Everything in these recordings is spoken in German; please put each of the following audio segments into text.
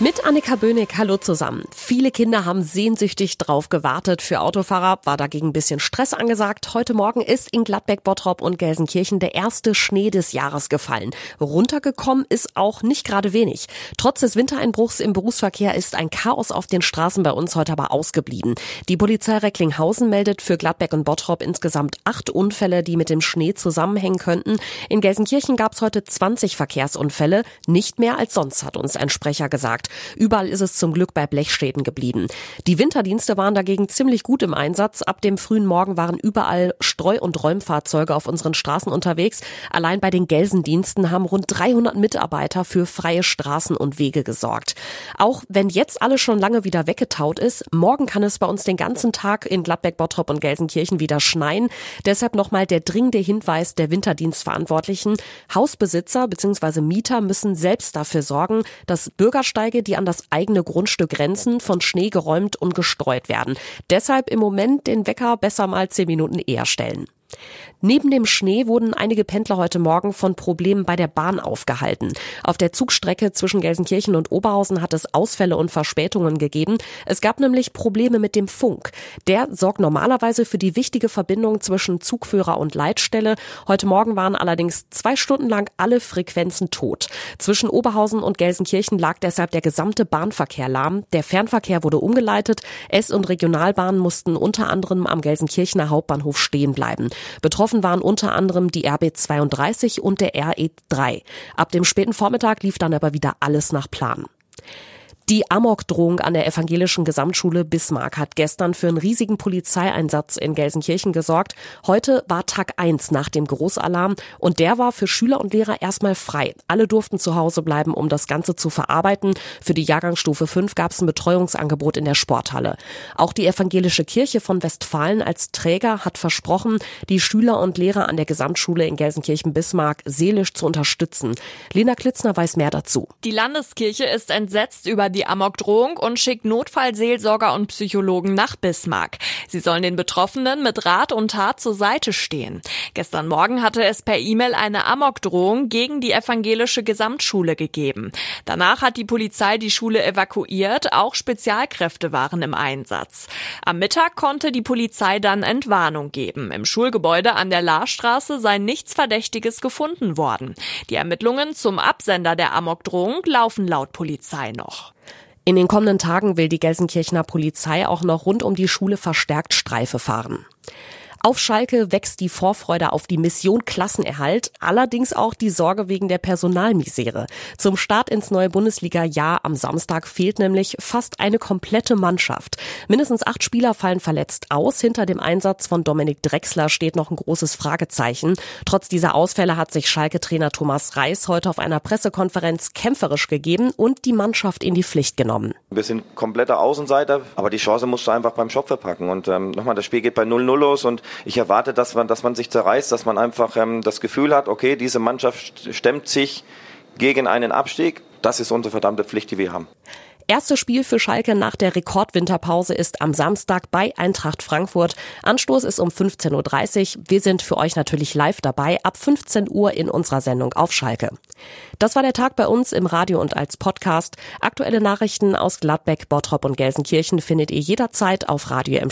Mit Annika Böhnig, hallo zusammen. Viele Kinder haben sehnsüchtig drauf gewartet. Für Autofahrer war dagegen ein bisschen Stress angesagt. Heute Morgen ist in Gladbeck, Bottrop und Gelsenkirchen der erste Schnee des Jahres gefallen. Runtergekommen ist auch nicht gerade wenig. Trotz des Wintereinbruchs im Berufsverkehr ist ein Chaos auf den Straßen bei uns heute aber ausgeblieben. Die Polizei Recklinghausen meldet für Gladbeck und Bottrop insgesamt acht Unfälle, die mit dem Schnee zusammenhängen könnten. In Gelsenkirchen gab es heute 20 Verkehrsunfälle. Nicht mehr als sonst, hat uns ein Sprecher gesagt. Überall ist es zum Glück bei Blechstäden geblieben. Die Winterdienste waren dagegen ziemlich gut im Einsatz. Ab dem frühen Morgen waren überall Streu- und Räumfahrzeuge auf unseren Straßen unterwegs. Allein bei den Gelsendiensten haben rund 300 Mitarbeiter für freie Straßen und Wege gesorgt. Auch wenn jetzt alles schon lange wieder weggetaut ist, morgen kann es bei uns den ganzen Tag in Gladbeck, Bottrop und Gelsenkirchen wieder schneien. Deshalb nochmal der dringende Hinweis der Winterdienstverantwortlichen. Hausbesitzer bzw. Mieter müssen selbst dafür sorgen, dass Bürgersteige Wege, die an das eigene Grundstück grenzen, von Schnee geräumt und gestreut werden. Deshalb im Moment den Wecker besser mal zehn Minuten eher stellen. Neben dem Schnee wurden einige Pendler heute Morgen von Problemen bei der Bahn aufgehalten. Auf der Zugstrecke zwischen Gelsenkirchen und Oberhausen hat es Ausfälle und Verspätungen gegeben. Es gab nämlich Probleme mit dem Funk. Der sorgt normalerweise für die wichtige Verbindung zwischen Zugführer und Leitstelle. Heute Morgen waren allerdings zwei Stunden lang alle Frequenzen tot. Zwischen Oberhausen und Gelsenkirchen lag deshalb der gesamte Bahnverkehr lahm. Der Fernverkehr wurde umgeleitet. S- und Regionalbahnen mussten unter anderem am Gelsenkirchener Hauptbahnhof stehen bleiben. Betroffen waren unter anderem die RB32 und der RE3. Ab dem späten Vormittag lief dann aber wieder alles nach Plan. Die Amokdrohung an der evangelischen Gesamtschule Bismarck hat gestern für einen riesigen Polizeieinsatz in Gelsenkirchen gesorgt. Heute war Tag eins nach dem Großalarm und der war für Schüler und Lehrer erstmal frei. Alle durften zu Hause bleiben, um das Ganze zu verarbeiten. Für die Jahrgangsstufe 5 gab es ein Betreuungsangebot in der Sporthalle. Auch die evangelische Kirche von Westfalen als Träger hat versprochen, die Schüler und Lehrer an der Gesamtschule in Gelsenkirchen-Bismarck seelisch zu unterstützen. Lena Klitzner weiß mehr dazu. Die Landeskirche ist entsetzt über die die Amokdrohung und schickt Notfallseelsorger und Psychologen nach Bismarck. Sie sollen den Betroffenen mit Rat und Tat zur Seite stehen. Gestern Morgen hatte es per E-Mail eine Amokdrohung gegen die evangelische Gesamtschule gegeben. Danach hat die Polizei die Schule evakuiert, auch Spezialkräfte waren im Einsatz. Am Mittag konnte die Polizei dann Entwarnung geben. Im Schulgebäude an der Lahrstraße sei nichts Verdächtiges gefunden worden. Die Ermittlungen zum Absender der Amokdrohung laufen laut Polizei noch. In den kommenden Tagen will die Gelsenkirchener Polizei auch noch rund um die Schule verstärkt Streife fahren. Auf Schalke wächst die Vorfreude auf die Mission Klassenerhalt, allerdings auch die Sorge wegen der Personalmisere. Zum Start ins neue Bundesliga-Jahr am Samstag fehlt nämlich fast eine komplette Mannschaft. Mindestens acht Spieler fallen verletzt aus. Hinter dem Einsatz von Dominik Drexler steht noch ein großes Fragezeichen. Trotz dieser Ausfälle hat sich Schalke-Trainer Thomas Reis heute auf einer Pressekonferenz kämpferisch gegeben und die Mannschaft in die Pflicht genommen. Wir sind kompletter Außenseiter, aber die Chance musst du einfach beim Shop verpacken. Und ähm, nochmal, das Spiel geht bei 0-0 los und ich erwarte, dass man, dass man sich zerreißt, dass man einfach ähm, das Gefühl hat, okay, diese Mannschaft stemmt sich gegen einen Abstieg. Das ist unsere verdammte Pflicht, die wir haben. Erstes Spiel für Schalke nach der Rekordwinterpause ist am Samstag bei Eintracht Frankfurt. Anstoß ist um 15.30 Uhr. Wir sind für euch natürlich live dabei ab 15 Uhr in unserer Sendung auf Schalke. Das war der Tag bei uns im Radio und als Podcast. Aktuelle Nachrichten aus Gladbeck, Bottrop und Gelsenkirchen findet ihr jederzeit auf radio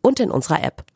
und in unserer App.